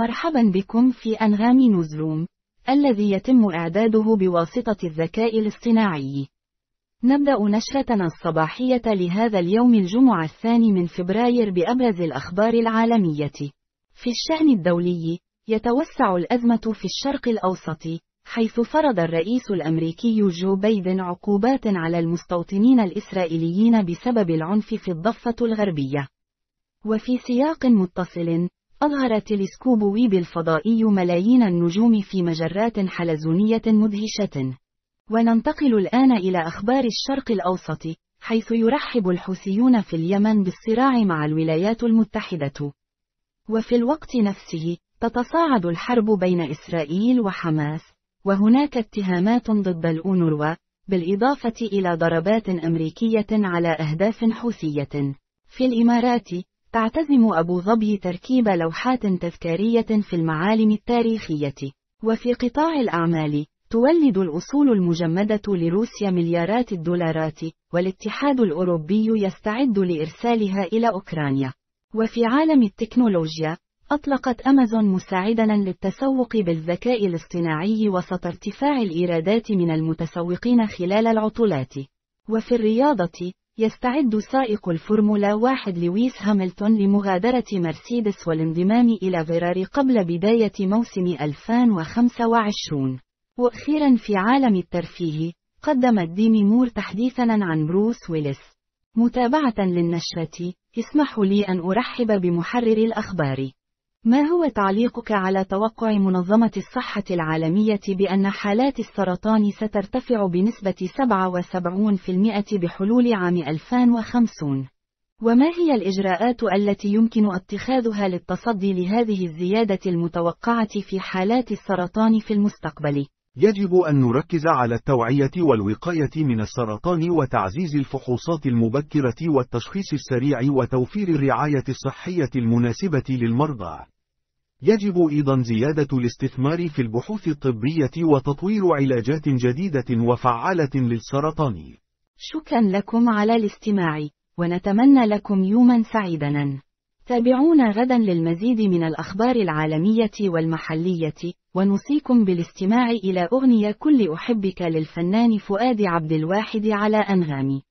مرحبا بكم في أنغام نوزروم، الذي يتم إعداده بواسطة الذكاء الاصطناعي. نبدأ نشرتنا الصباحية لهذا اليوم الجمعة الثاني من فبراير بأبرز الأخبار العالمية. في الشأن الدولي، يتوسع الأزمة في الشرق الأوسط، حيث فرض الرئيس الأمريكي جو بايدن عقوبات على المستوطنين الإسرائيليين بسبب العنف في الضفة الغربية. وفي سياق متصل، أظهر تلسكوب ويب الفضائي ملايين النجوم في مجرات حلزونية مدهشة. وننتقل الآن إلى أخبار الشرق الأوسط، حيث يرحب الحوثيون في اليمن بالصراع مع الولايات المتحدة. وفي الوقت نفسه، تتصاعد الحرب بين إسرائيل وحماس، وهناك اتهامات ضد الأونروا، بالإضافة إلى ضربات أمريكية على أهداف حوثية. في الإمارات، تعتزم أبو ظبي تركيب لوحات تذكارية في المعالم التاريخية. وفي قطاع الأعمال، تولد الأصول المجمدة لروسيا مليارات الدولارات، والاتحاد الأوروبي يستعد لإرسالها إلى أوكرانيا. وفي عالم التكنولوجيا، أطلقت أمازون مساعدا للتسوق بالذكاء الاصطناعي وسط ارتفاع الإيرادات من المتسوقين خلال العطلات. وفي الرياضة، يستعد سائق الفورمولا واحد لويس هاملتون لمغادرة مرسيدس والانضمام إلى فيراري قبل بداية موسم 2025. وأخيرا في عالم الترفيه، قدمت ديمي مور تحديثا عن بروس ويلس. متابعة للنشرة، اسمحوا لي أن أرحب بمحرر الأخبار. ما هو تعليقك على توقع منظمة الصحة العالمية بأن حالات السرطان سترتفع بنسبة 77% بحلول عام 2050؟ وما هي الإجراءات التي يمكن اتخاذها للتصدي لهذه الزيادة المتوقعة في حالات السرطان في المستقبل؟ يجب أن نركز على التوعية والوقاية من السرطان وتعزيز الفحوصات المبكرة والتشخيص السريع وتوفير الرعاية الصحية المناسبة للمرضى. يجب أيضا زيادة الاستثمار في البحوث الطبية وتطوير علاجات جديدة وفعالة للسرطان. شكرا لكم على الاستماع، ونتمنى لكم يوما سعيدا. تابعونا غدا للمزيد من الأخبار العالمية والمحلية، ونوصيكم بالاستماع إلى أغنية كل أحبك للفنان فؤاد عبد الواحد على أنغامي.